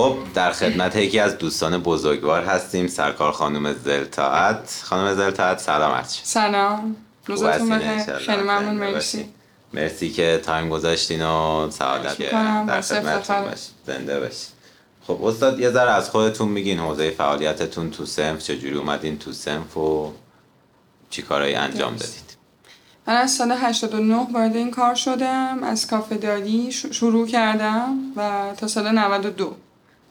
خب در خدمت یکی از دوستان بزرگوار هستیم سرکار خانم زلتاعت. خانم زلتاعت سلام عرض سلام. روزتون بخیر. خیلی ممنون. مرسی. مرسی که تایم گذاشتین و سعادت. در خدمتتون افتخار. باشین. زنده باشین. خب استاد یه ذره از خودتون میگین حوزه فعالیتتون تو سنف چجوری اومدین تو سنف و چی کارایی انجام. دادید؟ من از سال 89 وارد این کار شدم. از کافه داری شروع کردم و تا سال 92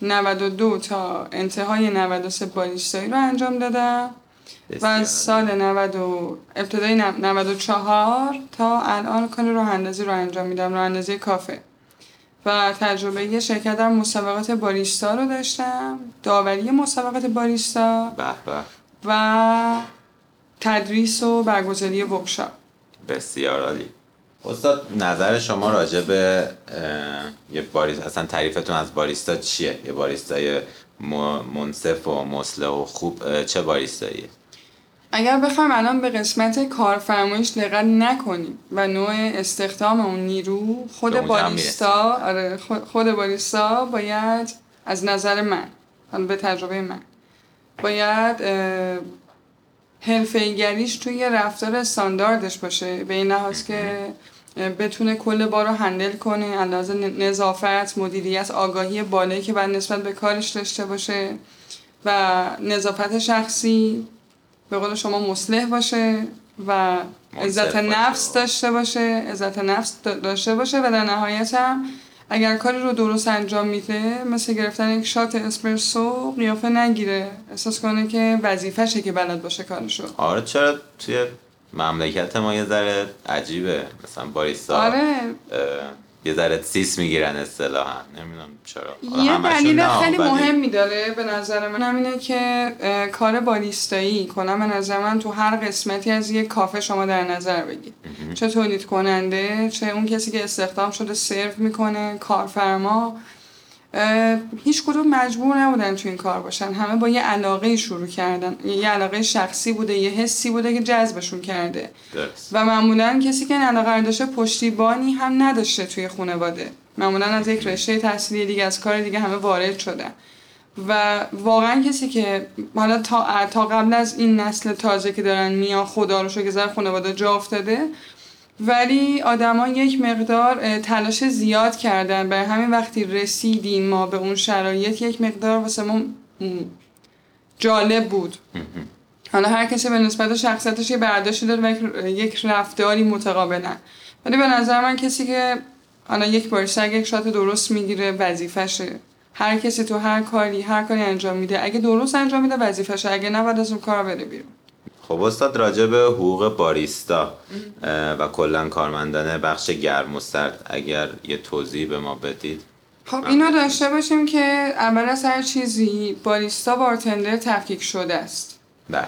92 تا انتهای 93 باریستایی رو انجام دادم. و از سال 90 و- ابتدای نو- 94 تا الان کار راه اندازی رو انجام میدم راه اندازی کافه. و تجربه یه شرکت در مسابقات باریستا رو داشتم. داوری مسابقات باریستا. به. و تدریس و برگزاری ورکشاپ. بسیار عالی. استاد نظر شما راجع به یه باریست اصلا تعریفتون از باریستا چیه؟ یه باریستای منصف و مسلح و خوب چه باریستاییه؟ اگر بخوایم الان به قسمت کارفرمایش دقت نکنیم و نوع استخدام اون نیرو خود باریستا آره خود- باریستا باید از نظر من به تجربه من باید حرفه‌ایگریش توی رفتار استانداردش باشه به این لحاظ که بتونه کل بار رو هندل کنه علاوه نظافت مدیریت آگاهی بالایی که بعد نسبت به کارش داشته باشه و نظافت شخصی به قول شما مصلح باشه و عزت. نفس داشته باشه عزت نفس دا- داشته باشه و در نهایت هم اگر کاری رو درست انجام میده مثل گرفتن یک شات اسپرسو قیافه نگیره. احساس کنه که وظیفشه که بلد باشه کارشو. آره چرا توی مملکت ما یه ذره عجیبه. مثلا باریستا آره. یه ذره سیس می‌گیرن اصطلاحا. نمی‌دونم چرا. یه دلیل خیلی ولی مهمی داره به نظر من هم اینه که کار باریستایی کلا به نظر من تو هر قسمتی از یک کافه شما در نظر بگید چه تولید کننده چه اون کسی که استخدام شده سرو می‌کنه کارفرما هیچ کدوم مجبور نبودن تو این کار باشن. همه با یه علاقه شروع کردن. یه علاقه شخصی بوده یه حسی بوده که جذبشون کرده. درست. و معمولا کسی که این علاقه داشته پشتیبانی هم نداشته توی خانواده. معمولا از یک رشته تحصیلی دیگه از کار دیگه همه وارد شدن. و واقعا کسی که حالا تا, تا قبل از این نسل تازه که دارن میان خدا رو شو که خانواده جا افتاده ولی آدما یک مقدار تلاش زیاد کردن. برای همین وقتی رسیدیم ما به اون شرایط یک مقدار واسه ما جالب بود. حالا هر کسی به نسبت شخصیتش یه برداشتی داره و یک- رفتاری متقابلا ولی به نظر من کسی که حالا یک باریستا اگه یک شات درست می‌گیره وظیفشه هر کسی تو هر کاری هر کاری انجام میده. اگه درست انجام میده وظیفشه اگه نه باید از اون کار بره بیرون. خب استاد راجع به حقوق باریستا و کلا کارمندان بخش گرم و سرد اگر یه توضیح به ما بدید. خب اینو داشته باشیم که اول از هر چیزی باریستا بارتندر تفکیک شده است. بله.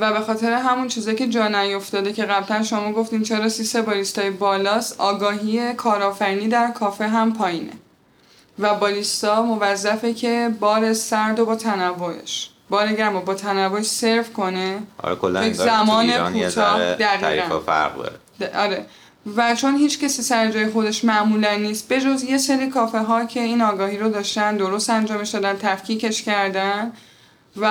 و به خاطر همون چیزایی که جا نیفتاده که قبلا شما گفتین چرا سیس باریستای بالاست آگاهی کارآفرینی در کافه هم پایینه. و باریستا موظفه که بار سرد و با تنوعش. بار گرم و با تنوعش سرو کنه. آره کلا زمان یه کوتاه، دقیقاً. فرق داره. آره. و چون هیچ کسی سر جای خودش معمولا نیست به جز یه سری کافه ها که این آگاهی رو داشتن درست انجامش دادن تفکیکش کردن. و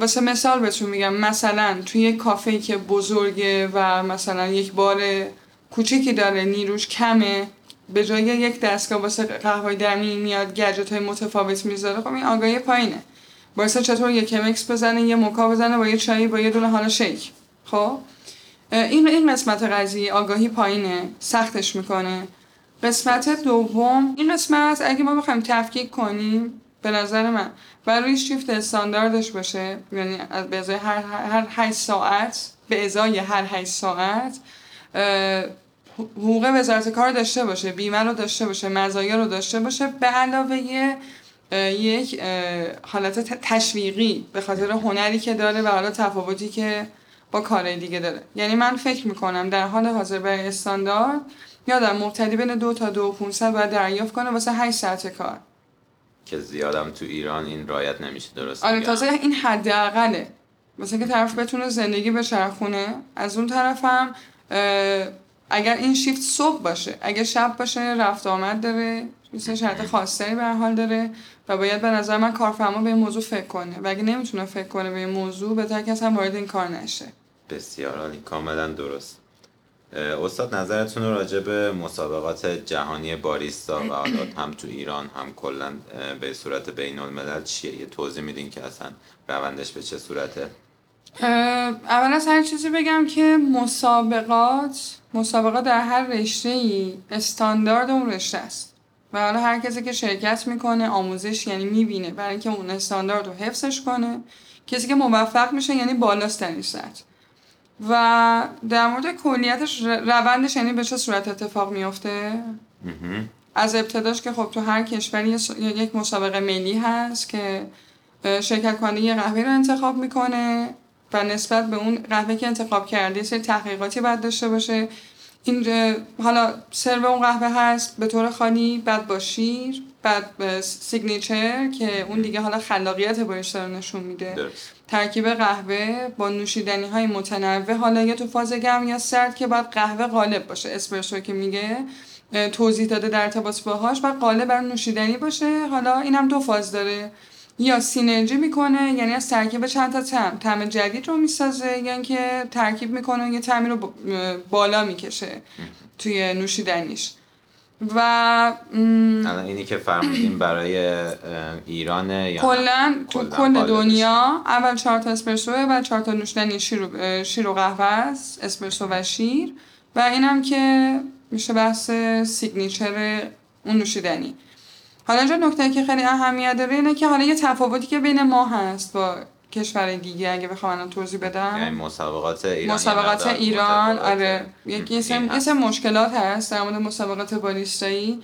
واسه مثال بهتون میگم مثلا توی یک کافه که بزرگه و مثلا یک بار کوچیکی داره نیروش کمه به جای یک دستگاه واسه قهوه دمی میاد گجت های متفاوت می‌ذاره خب این آگاهی پایینه. واسه چطور یک کمکس بزنه یه موکا بزنه با یه چایی با یه دونه حالا شیک. خب؟ این این قسمت قضیه آگاهی پایینه سختش می‌کنه. قسمت دوم این قسمت اگه ما بخوایم تفکیک کنیم به نظر من و شیفت استانداردش باشه. یعنی به ازای هر هر 8 ساعت به ازای هر 8 ساعت حقوق وزارت کار داشته باشه بیمه رو داشته باشه مزایا رو داشته باشه به علاوه یک حالت تشویقی به خاطر هنری که داره و حالا تفاوتی که با کارهای دیگه داره. یعنی من فکر می‌کنم در حال حاضر برای استاندارد یادم مبتدی بین دو تا دو و 500 باید دریافت کنه واسه 8 ساعت کار. که زیادم تو ایران این رایت نمیشه درست آره؟ تازه این حداقله. مثلا که طرف بتونه زندگی بچرخونه از اون طرفم اه، اگر این شیفت صبح باشه اگه شب باشه رفت آمد داره یه شرط خاصی به حال داره و باید به نظر من کارفرما به این موضوع فکر کنه. و اگه نمی‌تونه فکر کنه به این موضوع بهتر که اصلا وارد این کار نشه. بسیار عالی. کاملا درست. استاد نظرتون راجع به مسابقات جهانی باریستا و حالا هم تو ایران هم کلا به صورت بین الملل چیه؟ یه توضیح میدین که اصلا روندش به چه صورته؟ اول از هر چیزی بگم که مسابقات مسابقات در هر رشته ای استاندارد اون رشته است. و حالا هر کسی که شرکت می‌کنه آموزش یعنی می‌بینه برای اینکه اون استاندارد رو حفظش کنه کسی که موفق میشه یعنی بالاست در و در مورد کلیتش روندش یعنی به چه صورت اتفاق میفته از ابتداش که خب تو هر کشوری یک مسابقه ملی هست که شرکت کننده یه قهوه رو انتخاب می‌کنه و نسبت به اون قهوه که انتخاب کرده سری تحقیقاتی باید داشته باشه. این حالا سرو اون قهوه هست به طور خالی بعد با شیر بعد سیگنیچر که اون دیگه حالا خلاقیت بایش رو نشون میده. ترکیب قهوه با نوشیدنی های متنوع حالا یا تو فاز گرم یا سرد که باید قهوه غالب باشه. اسپرسو که میگه توضیح داده در ارتباط باهاش و غالب بر نوشیدنی باشه. حالا اینم دو فاز داره. یا سینرژی می‌کنه یعنی از ترکیب چند تا تم تم جدید رو می‌سازه یعنی که ترکیب می‌کنه یه تمی رو بالا می‌کشه توی نوشیدنیش. و اینی که فرمودیم برای ایران یا کلا تو کل دنیا اول چهار تا اسپرسو و چهار تا نوشیدنی شیر و, شیر و قهوه است اسپرسو و شیر. و اینم که میشه بحث سیگنیچر اون نوشیدنی. حالا اینجا نکته که خیلی اهمیت داره اینه که حالا یه تفاوتی که بین ما هست با کشور دیگه اگه بخوام الان توضیح بدم. یعنی مسابقات ایران مسابقات ایران آره. یکی اسم مشکلات هست در مورد مسابقات باریستایی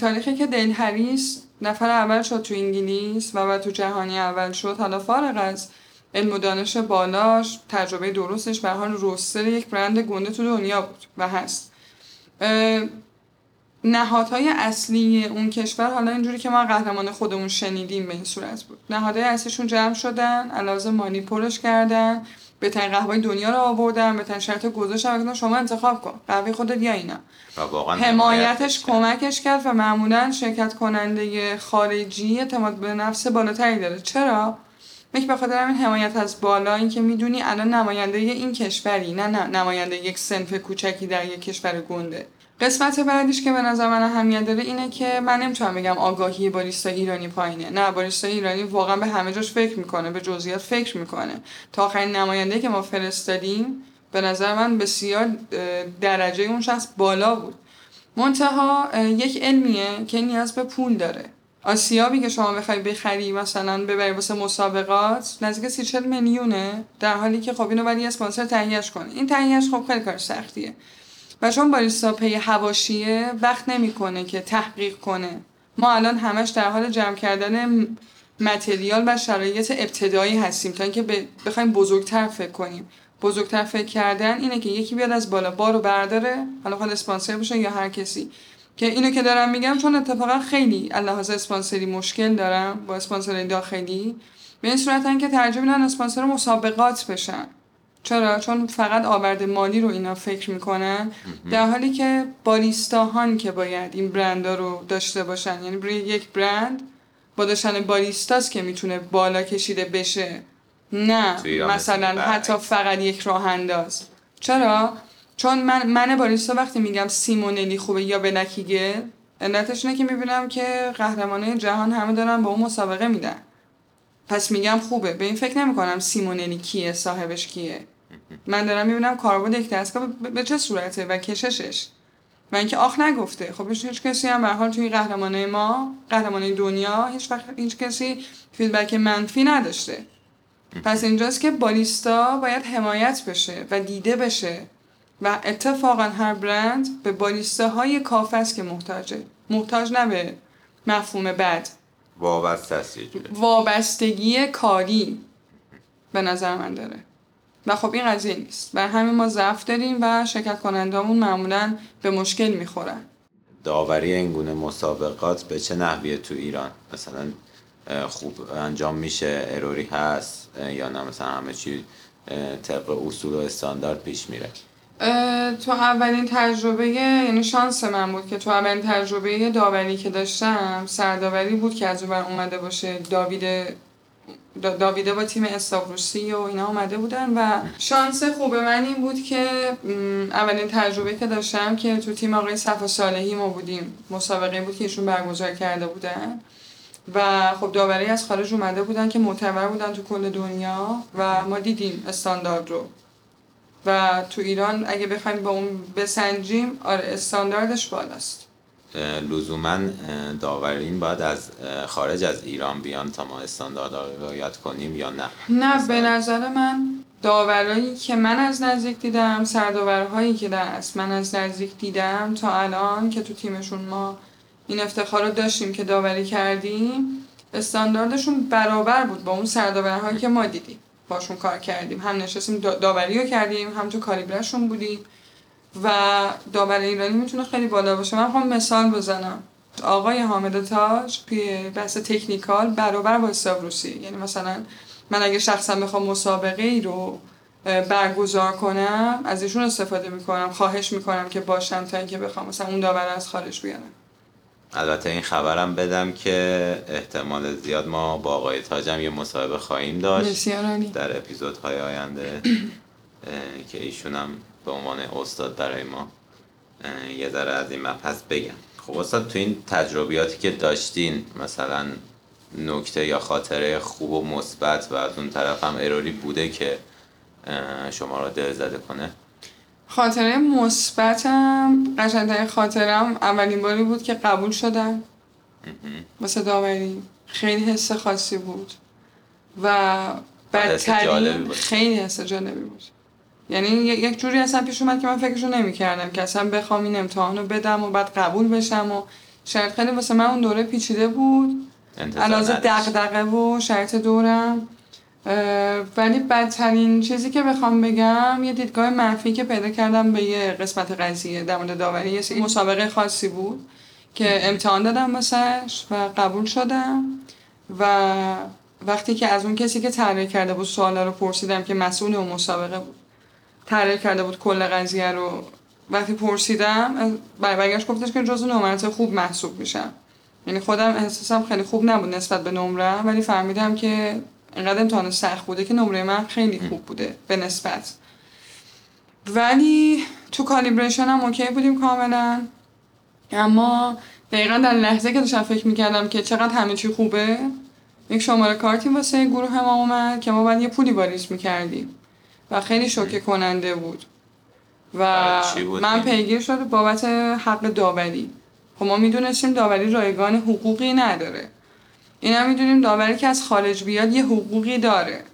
تاریخی که دیل هریس نفر اول شد تو انگلیس و بعد تو جهانی اول شد. حالا فارغ از علم و دانش بالاش تجربه درستش به حال روستر یک برند گنده تو دنیا بود و هست. نهادهای اصلی اون کشور حالا اینجوری که ما قهرمان خودمون شنیدیم به این صورت بود. نهادهای اصلیشون جمع شدن علاوه مالی پرش کردن به تن قهوه دنیا رو آوردن به تن شرط گذاشتن شما انتخاب کن. قهوه خودت یا اینا. و واقعا حمایتش کمکش کرد و معمولا شرکت کننده خارجی اعتماد به نفس بالاتری داره. چرا؟ یک به خاطر همین حمایت از بالا اینکه می‌دونی الان نماینده این کشوری نه نه نماینده یک سنف کوچکی در یک کشور گنده. قسمت بعدیش که به نظر من اهمیت داره اینه که من نمی‌تونم بگم آگاهی باریستا ایرانی پایینه. نه باریستا ایرانی واقعا به همه جاش فکر می‌کنه به جزئیات فکر می‌کنه. تا آخرین نماینده که ما فرستادیم به نظر من بسیار درجه اون شخص بالا بود. منتها یک علمیه که نیاز به پول داره. آسیابی که شما بخوای بخری مثلا ببری واسه مسابقات نزدیک 30 میلیونه در حالی که خب اینو ولی اسپانسر تهیهش کنه. این تهیهش خب خیلی کار سختیه. و چون باریستا پی هواشیه وقت نمی‌کنه که تحقیق کنه. ما الان همش در حال جمع کردن متریال و شرایط ابتدایی هستیم تا اینکه بخوایم بزرگتر فکر کنیم. بزرگتر فکر کردن اینه که یکی بیاد از بالا بارو برداره حالا خود اسپانسر بشه یا هر کسی. که اینو که دارم میگم چون اتفاقا خیلی اللحاظ اسپانسری مشکل دارم با اسپانسر داخلی به این صورت که ترجیح میدن اسپانسر مسابقات بشن. چرا؟ چون فقط آورد مالی رو اینا فکر می‌کنن. در حالی که باریستاهان که باید این برندها رو داشته باشن یعنی یک برند با داشتن باریستاست که می‌تونه بالا کشیده بشه. نه مثلا حتی فقط یک راه انداز چرا؟ چون من من باریستا وقتی میگم سیمونلی خوبه یا بلکیگل علتش اینه که می‌بینم که قهرمانای جهان همه دارن با اون مسابقه میدن. پس میگم خوبه. به این فکر نمی‌کنم سیمونلی کیه صاحبش کیه. من دارم می‌بینم کاربرد یک دستگاه به چه صورته و کششش؟ و اینکه آخ نگفته. خب هیچ کسی هم به حال توی قهرمانه ما قهرمانه دنیا هیچ وقت هیچ کسی فیدبک منفی نداشته. پس اینجاست که بالیستا باید حمایت بشه و دیده بشه و اتفاقا هر برند به بالیستاهای کافه است که محتاجه. محتاج نه به مفهوم بد. وابستگی کاری به نظر من داره. و خب این قضیه نیست. و همین ما ضعف داریم و شرکت کنندامون معمولا به مشکل می‌خورن. داوری این گونه مسابقات به چه نحویه تو ایران؟ مثلا خوب انجام میشه اروری هست یا نه؟ مثلا همه چی طبق اصول و استاندارد پیش میره. تو اولین تجربه یعنی شانس من بود که تو اولین تجربه داوری که داشتم سرداوری بود که از اون اومده باشه داوید داویده با تیم استاوروسی و اینا اومده بودن و شانس خوب من این بود که اولین تجربه که داشتم که تو تیم آقای صفا صالحی ما بودیم. مسابقه بود که ایشون برگزار کرده بودن. و خب داوری از خارج اومده بودن که معتبر بودن تو کل دنیا و ما دیدیم استاندارد رو. و تو ایران اگه بخوایم با اون بسنجیم آره استانداردش بالاست. لزوما داورین باید از خارج از ایران بیان تا ما استاندارد رو رعایت کنیم یا نه؟ نه به نظر من داورایی که من از نزدیک دیدم سرداورهایی که دست من از نزدیک دیدم تا الان که تو تیمشون ما این افتخار رو داشتیم که داوری کردیم استانداردشون برابر بود با اون سرداورهایی که ما دیدیم. باشون کار کردیم. هم نشستیم داوری رو کردیم هم تو کالیبرشون بودیم. و داور ایرانی می‌تونه خیلی بالا باشه. من خواهم مثال بزنم. آقای حامد تاج توی بحث تکنیکال برابر با استاوروسی یعنی مثلا من اگه شخصا بخوام مسابقه ای رو برگزار کنم از ایشون استفاده می‌کنم خواهش می‌کنم که باشم تا اینکه بخوام مثلا اون داور از خارج بیارم. البته این خبرم بدم که احتمال زیاد ما با آقای تاجم یه مصاحبه خواهیم داشت در اپیزودهای آینده که ایشونم به عنوان استاد برای ما یه ذره از این مبحث بگم. خب استاد تو این تجربیاتی که داشتین مثلا نکته یا خاطره خوب و مثبت و از اون طرف هم اروری بوده که شما را دل زده کنه؟ خاطره مثبتم قشنگترین خاطرم اولین باری بود که قبول شدم. واسه داوری. خیلی حس خاصی بود. و بدترین خیلی حس جالبی بود. یعنی یک جوری اصلا پیش اومد که من فکرشو نمی‌کردم که اصلا بخوام این امتحان رو بدم و بعد قبول بشم و شاید خیلی واسه من اون دوره پیچیده بود. علاوه دغدغه و شرط دورم. ولی بدترین چیزی که بخوام بگم یه دیدگاه منفی که پیدا کردم به یه قسمت قضیه در مورد داوری یه مسابقه خاصی بود که امتحان دادم واسش و قبول شدم. و وقتی که از اون کسی که طراحی کرده بود سوالا رو پرسیدم که مسئول اون مسابقه بود. طراحی کرده بود کل قضیه رو. وقتی پرسیدم برگشت گفتش که جزو نمرات خوب محسوب میشم. یعنی خودم احساسم خیلی خوب نبود نسبت به نمره ولی فهمیدم که اینقدر امتحان سخت بوده که نمره من خیلی خوب بوده به نسبت. ولی تو کالیبریشن هم اوکی بودیم کاملا. اما دقیقا در لحظه که داشتم فکر می‌کردم که چقدر همه چی خوبه یک شماره کارتی واسه گروه ما اومد که ما باید یه پولی واریز می‌کردیم. و خیلی شوکه کننده بود. و من پیگیر شده بابت حق داوری. خب ما می‌دونستیم داوری رایگان حقوقی نداره. این هم می‌دونیم داوری که از خارج بیاد یه حقوقی داره.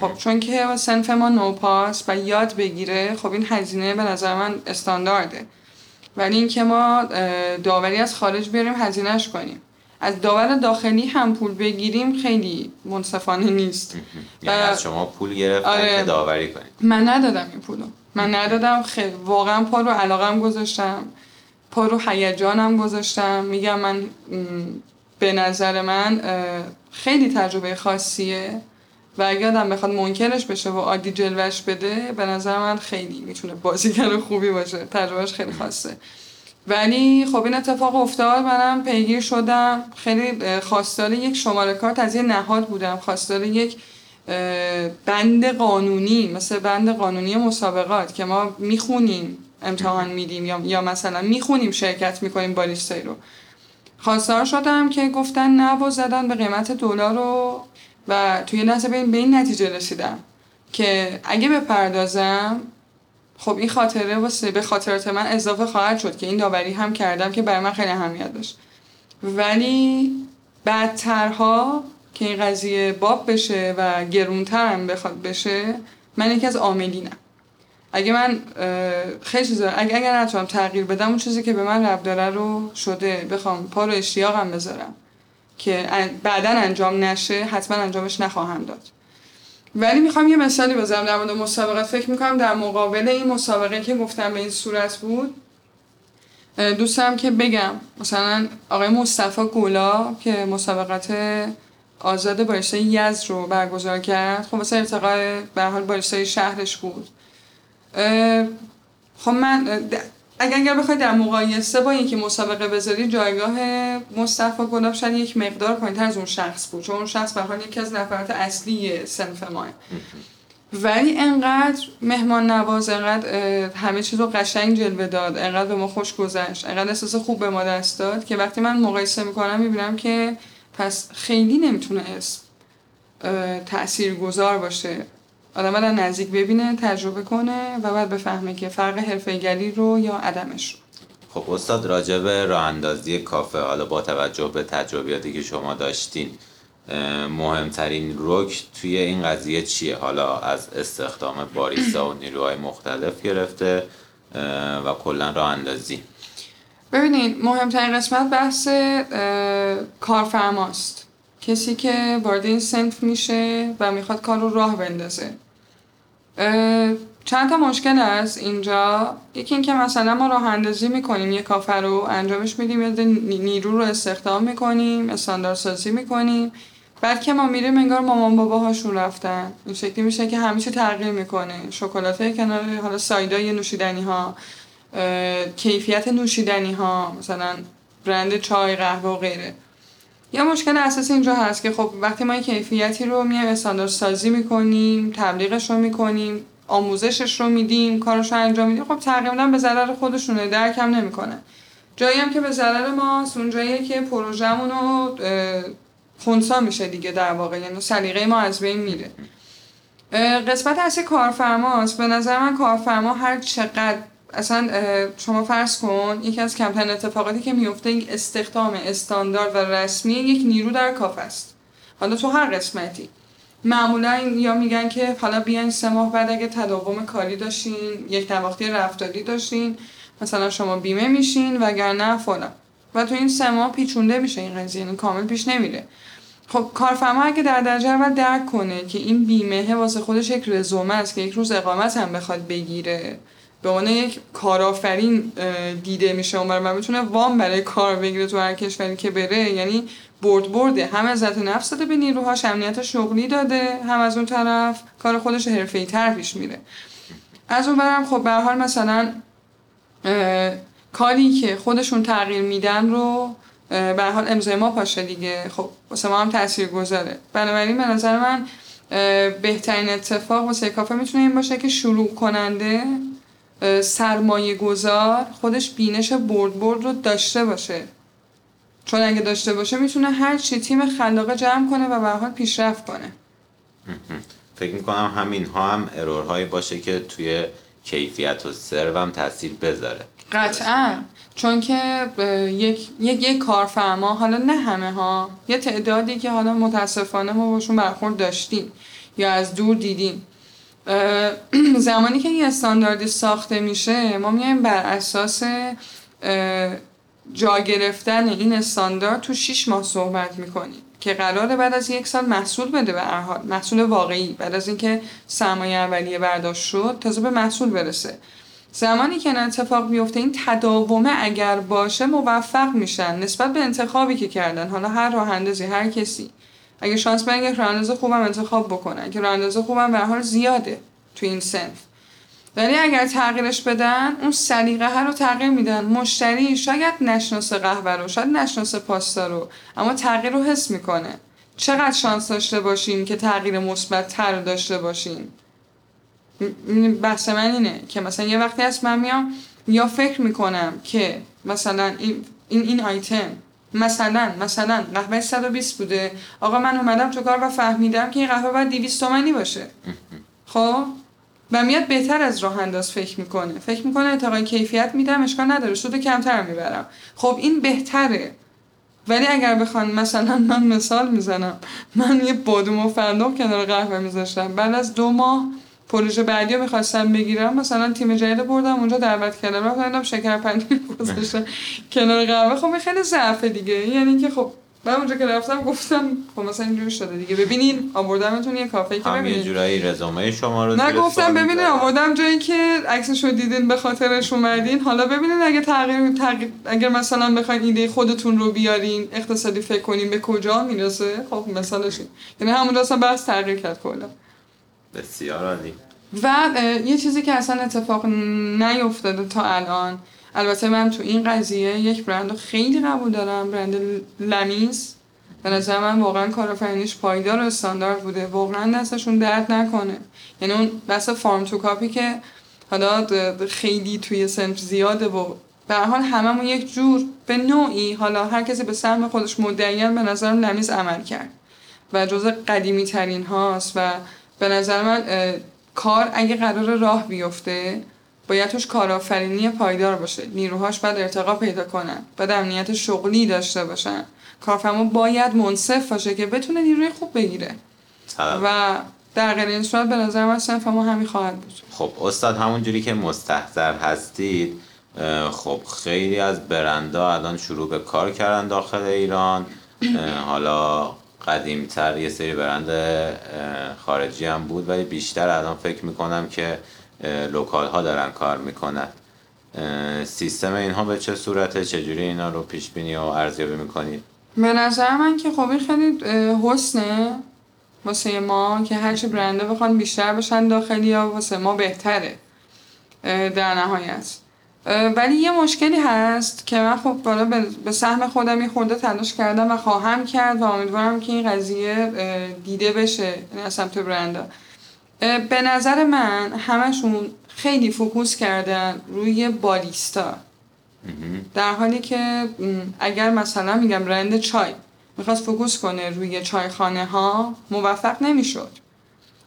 خب چون که سنف ما نوپاس و یاد بگیره خب این هزینه به نظر من استاندارده. ولی اینکه ما داوری از خارج بیاریم هزینهش کنیم. از داور داخلی هم پول بگیریم خیلی منصفانه نیست. یعنی از شما پول گرفتن آره. که داوری کنیم من ندادم این پولو. من ندادم. خیلی واقعا پا رو علاقم گذاشتم. پا رو هیجانم گذاشتم. میگم من به نظر من خیلی تجربه خاصیه. و اگر آدم بخواد منکرش بشه و عادی جلوش بده به نظر من خیلی می‌تونه بازیگر خوبی باشه. تجربهش خیلی خاصه. ولی خب این اتفاق افتاد منم پیگیر شدم. خیلی خواستار یک شماره کارت از یه نهاد بودم. خواستار یک بند قانونی مثل بند قانونی مسابقات که ما می‌خونیم امتحان میدیم یا, مثلا می‌خونیم شرکت می‌کنیم بالیستایی رو. خواستار شدم که گفتن نه و زدن به قیمت دلار رو و توی لحظه به این نتیجه رسیدم که اگه بپردازم خب این خاطره واسه به خاطرات من اضافه خواهد شد که این داوری هم کردم که برای من خیلی اهمیت داشت. ولی بعدترها که این قضیه باب بشه و گرونتر هم بخواد بشه من یکی از عاملینم. اگه من خیلی چیزا اگه اگر نتونم تغییر بدم اون چیزی که به من رب داره رو شده بخوام پا رو اشتیاقم بذارم که بعدا انجام نشه حتما انجامش نخواهم داد. ولی می‌خوام یه مثالی بزنم در مورد مسابقات. فکر می‌کنم در مقابل این مسابقه که گفتم به این صورت بود دوستم که بگم مثلا آقای مصطفی گولا که مسابقات آزاد بارشتای یز رو برگزار کرد خب مثلا ارتقای به حال بارشتای شهرش بود. خب من اگر اگر بخوای در مقایسه با اینکه مسابقه بذاری جایگاه مصطفی گلاب شاید یک مقدار پایینتر از اون شخص بود چون اون شخص به یکی از نفرات اصلی سنف ما ولی انقدر مهمان نواز انقدر همه چیز رو قشنگ جلوه داد انقدر به ما خوش گذشت انقدر احساس خوب به ما دست داد که وقتی من مقایسه می‌کنم می‌بینم که پس خیلی نمی‌تونه اسم تأثیر گذار باشه. آدم در نزدیک ببینه تجربه کنه و بعد بفهمه که فرق حرفه‌گری رو یا عدمش رو. خب استاد راجع به راه اندازی کافه حالا با توجه به تجربیاتی که شما داشتین مهمترین رک توی این قضیه چیه؟ حالا از استخدام باریستا و نیروهای مختلف گرفته و کلا راه اندازی. ببینید مهمترین قسمت بحث کارفرماست. کسی که وارد این سنف میشه و می‌خواد کار رو راه بندازه. چند تا مشکل هست اینجا؟ یکی اینکه مثلا ما راه اندازی می‌کنیم یه کافه رو انجامش میدیم یه نیرو رو استخدام می‌کنیم استانداردسازی می‌کنیم. بعد که ما میریم انگار مامان باباهاشون رفتن. این شکلی میشه که همیشه تغییر می‌کنه. شکلات کنار حالا سایدای نوشیدنی ها کیفیت نوشیدنی ها مثلا برند چای قهوه و غیره. یا مشکل اساسی اینجا هست که خب وقتی ما کیفیتی رو میایم استاندارد سازی می‌کنیم تبلیغش رو می‌کنیم آموزشش رو میدیم کارش رو انجام میدیم خب تقریبا به ضرر خودشونه درکم نمی‌کنه. جایی هم که به ضرر ماست اون جاییه که پروژهمون رو خونسا میشه دیگه در واقع یعنی سلیقه ما از بین میره. قسمت اصلی کارفرماست. به نظر من کارفرما هر چقدر اصلا شما فرض کن یکی از کمترین اتفاقاتی که میفته یک استخدام استاندارد و رسمی یک نیرو در کاف است. حالا تو هر قسمتی. معمولا یا میگن که حالا بیاین سه ماه بعد اگه تداوم کاری داشتین یک نواختی رفتاری داشتین مثلا شما بیمه میشین وگرنه فلان. و تو این سه ماه پیچونده میشه این قضیه یعنی کامل پیش نمیره. خب کارفرما اگه در درجه اول درک کنه که این بیمه واسه خودش یک رزومه است که یک روز اقامت هم بخواد بگیره به عنوان یک کارآفرین دیده میشه اون من. می‌تونه وام برای کار بگیره تو هر کشوری که بره یعنی برد برده. هم عزت نفس داده به نیروهاش امنیت شغلی داده هم از اون طرف کار خودش حرفه‌ای تر پیش میره. از اون برم خب به حال مثلا کاری که خودشون تغییر میدن رو به حال امضای ما پاشه دیگه. خب واسه ما هم تاثیر گذاره بنابراین به نظر من بهترین اتفاق واسه کافه می‌تونه این باشه که شروع کننده سرمایه گذار خودش بینش برد برد رو داشته باشه. چون اگه داشته باشه می‌تونه هر چی تیم خلاقه جمع کنه و به حال پیشرفت کنه. فکر می‌کنم همین ها هم ارورهایی باشه که توی کیفیت و سرو هم تاثیر بذاره. قطعا. چون که یک یک یک کارفرما حالا نه همه ها یه تعدادی که حالا متاسفانه ما باشون برخورد داشتیم یا از دور دیدیم. زمانی که یه استانداردی ساخته میشه ما میایم بر اساس جا گرفتن این استاندارد تو 6 ماه صحبت می‌کنیم که قراره بعد از یک سال محصول بده به حال محصول واقعی. بعد از اینکه سرمایه اولیه برداشت شد تازه به محصول برسه. زمانی که این اتفاق بیفته این تداومه اگر باشه موفق میشن نسبت به انتخابی که کردن. حالا هر راه اندازی هر کسی. اگه شانس به یک راه انداز خوبم انتخاب بکنن. که راه انداز خوبم به حال زیاده تو این سنف. ولی اگر تغییرش بدن اون سلیقه رو تغییر میدن. مشتری شاید نشناسه قهوه رو شاید نشناسه پاستا رو اما تغییر رو حس می‌کنه. چقدر شانس داشته باشیم که تغییر مثبت تر داشته باشیم بحث من اینه که مثلا یه وقتی هست من میام یا فکر می‌کنم که مثلا این این, این آیتم مثلا مثلا قهوه 120 بوده. آقا من اومدم تو کار و فهمیدم که این قهوه باید 200 تومانی باشه. خب؟ و میاد بهتر از راه انداز فکر می‌کنه. فکر می‌کنه اتقای کیفیت میدم اشکال نداره. سود کمتر می‌برم. خب این بهتره. ولی اگر بخوان مثلا من مثال می‌زنم. من یه بادوم و فندق کنار قهوه میذاشتم. بعد از دو ماه پروژه بعدی رو می‌خواستم بگیرم. مثلا تیم جدید بردم اونجا دعوت کردم. رفتم شکر پنیر گذاشتم کنار قهوه. خب خیلی ضعفه دیگه. یعنی که خب من اونجا که رفتم گفتم خب مثلا اینجوری شده دیگه. ببینین آوردمتون یه کافه که ببینین. یه جورایی رزومه شما رو نه گفتم ببینین آوردم جایی که عکسش رو دیدین به خاطرش اومدین. حالا ببینین اگه تغییر, تغییر اگر مثلا بخواین ایده خودتون رو بیارین اقتصادی فکر کنین به کجا می‌رسه. خب مثالش یعنی همون اصلا بحث تغییر کرد کلا. بسیار عالی. و یه چیزی که اصلا اتفاق نیفتاده تا الان البته من تو این قضیه یک برند خیلی قبول دارم برند لمیز به نظر من واقعا کارآفرینیش پایدار و استاندارد بوده. واقعا دستشون درد نکنه. یعنی اون بس فارم تو کاپی که حالا خیلی توی سنف زیاده و به حال هممون یک جور به نوعی حالا هر کسی به سهم خودش مدعیان به نظرم لمیز عمل کرد. و جز قدیمی ترین هاست و به نظر من کار اگه قرار راه بیفته باید توش کارآفرینی پایدار باشه. نیروهاش باید ارتقا پیدا کنن باید امنیت شغلی داشته باشن. کارفرما باید منصف باشه که بتونه نیروی خوب بگیره. و در غیر این صورت به نظر من صنف ما همین خواهد بود. خب استاد همون جوری که مستحضر هستید خب خیلی از برندا الان شروع به کار کردن داخل ایران. حالا قدیمتر یه سری برند خارجی هم بود ولی بیشتر الان فکر می‌کنم که لوکال ها دارن کار می‌کنن. سیستم اینها به چه صورته؟ چجوری اینا رو پیش بینی و ارزیابی می‌کنید؟ به نظر من که خب خیلی حسنه واسه ما که هرچی برنده بخوان بیشتر بشن داخلی یا واسه ما بهتره. در نهایت. ولی یه مشکلی هست که من خب بالا به سهم خودم یه خورده تلاش کردم و خواهم کرد و امیدوارم که این قضیه دیده بشه. از سمت برندها به نظر من همشون خیلی focus کردن روی باریستا در حالی که اگر مثلا میگم برند چای می‌خواست focus کنه روی چایخانه ها موفق نمی‌شد.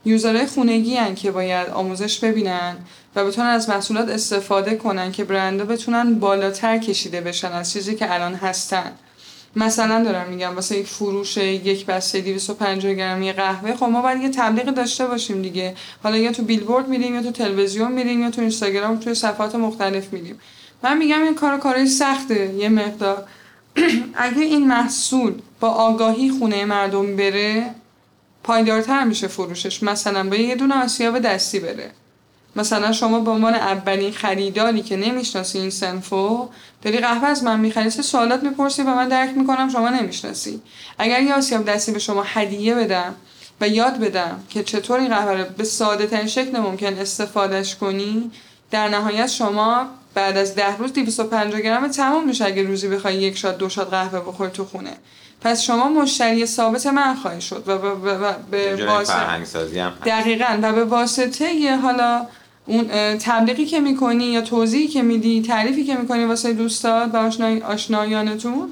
user های خونگی هن که باید آموزش ببینن و بتونن از محصولات استفاده کنن که برندها بتونن بالاتر کشیده بشن از چیزی که الان هستن. مثلا دارم میگم واسه یک فروش یک بسته 250 گرمی قهوه خب ما باید یه تبلیغ داشته باشیم دیگه. حالا یا تو بیلبورد میریم یا تو تلویزیون میریم یا تو اینستاگرام توی صفحات مختلف میریم. من میگم این کار کارای سخته یه مقدار. اگه این محصول با آگاهی خونه مردم بره پایدارتر میشه فروشش. مثلا با یه دونه آسیاب دستی بره. مثلا شما به عنوان اولین خریداری که نمی‌شناسی این سنفو داری قهوه از من می‌خری سوالات می‌پرسی و من درک می‌کنم شما نمی‌شناسی. اگر یه آسیاب دستی به شما هدیه بدم و یاد بدم که چطور این قهوه رو به ساده ترین شکل ممکن استفادهش کنی در نهایت شما بعد از ده روز 250 گرم تمام میشه اگه روزی بخوای یک شات دو شات قهوه بخوری تو خونه. پس شما مشتری ثابت من خواهی شد و به واسطه دقیقا. و به واسطه یه حالا اون تبلیغی که می‌کنی یا توضیحی که میدی تعریفی که می‌کنی واسه دوستات و آشنایانتون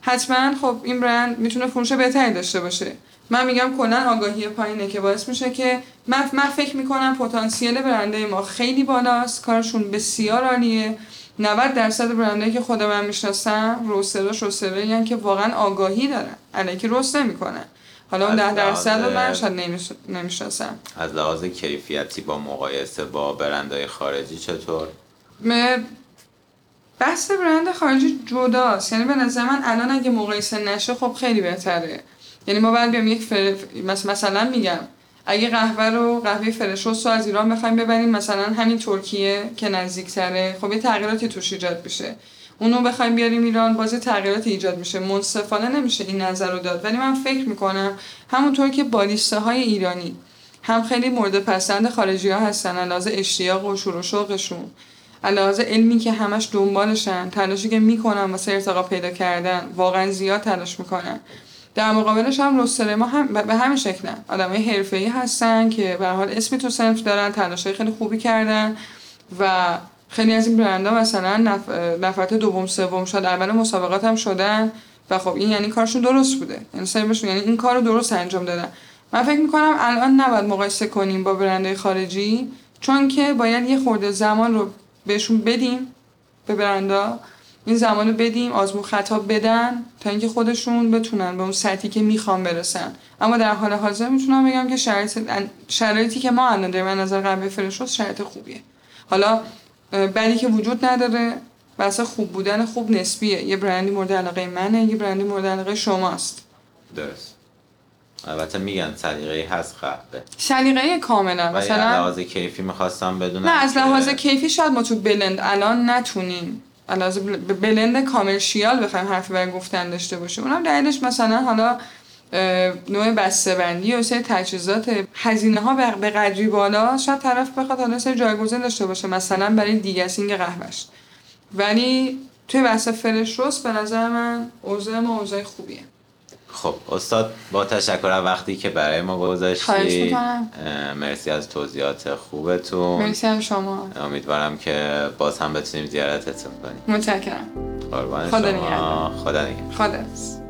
حتما خب این برند می‌تونه فروش بهتری داشته باشه. من میگم کلا آگاهی پایینه که باعث میشه که من, من فکر می‌کنم پتانسیل برنده ما خیلی بالاست کارشون بسیار عالیه. 90 درصد برندهایی که خود من می‌شناسم روستراش روسترایی که واقعا آگاهی دارن. علیکی روست نمی‌کنن. حالا اون ده درصد رو من شاید نمی‌شناسم. از لحاظ کیفیتی با مقایسه با برندهای خارجی چطور؟ بحث برند خارجی جداست. یعنی به نظر من الان اگه مقایسه نشه خب خیلی بهتره. یعنی ما باید بیام یک فر... مثلا میگم. اگه قهوه رو قهوه فرش رو از ایران بخوایم ببریم مثلا همین ترکیه که نزدیکتره. خب یه تغییراتی توش ایجاد میشه. اونو بخوایم بیاریم ایران باز تغییرات ایجاد میشه. منصفانه نمیشه این نظر رو داد ولی من فکر می‌کنم همونطور که بالیسته های ایرانی هم خیلی مورد پسند خارجی ها هستن علاوه اشتیاق و شور و شوقشون علاوه علمی که همش دنبالشن تلاشی که می‌کنن واسه ارتقا پیدا کردن واقعا زیاد تلاش می‌کنن. در مقابلش هم رستره ما هم به همین شکلن آدمای حرفه‌ای هستن که به حال اسمی تو سنف دارن تلاشای خیلی خوبی کردن و خیلی از این برندها مثلا نف... نفرت دوم سوم شد اول مسابقات هم شدن و خب این یعنی کارشون درست بوده. یعنی یعنی این کار رو درست انجام دادن. من فکر می‌کنم الان نباید مقایسه کنیم با برندهای خارجی چون که باید یه خورده زمان رو بهشون بدیم به برندا این زمان رو بدیم آزمون خطا بدن تا اینکه خودشون بتونن به اون سطحی که می‌خوام برسن. اما در حال حاضر می‌تونم بگم که شرایط شرایطی که ما الان داریم من نظر قبل فرشوس شرایط خوبیه. حالا بدی که وجود نداره و خوب بودن خوب نسبیه. یه برندی مورد علاقه منه یه برندی مورد علاقه شماست. درست. البته میگن سلیقه هست قهوه. سلیقه کاملا مثلا لحاظ کیفی می‌خواستم بدونم نه از لحاظ کیفی شاید ما تو بلند الان نتونیم. لحاظ بلند کامرشیال بخوایم حرفی برای گفتن داشته باشیم. اونم دلیلش مثلا حالا نوع بسته بندی و سری تجهیزات هزینه ها به- قدری بالا شاید طرف بخواد حالا سری جایگزین داشته باشه مثلا برای دیگسینگ قهوهش. ولی توی بحث فرش روست به نظر من اوضاع ما اوضاع خوبیه. خب استاد با تشکر از وقتی که برای ما گذاشتی. مرسی از توضیحات خوبتون. مرسی هم شما. امیدوارم که باز هم بتونیم زیارتتون کنیم. متشکرم. قربان خدا شما. نگهدار. خدا نگهدار. خدا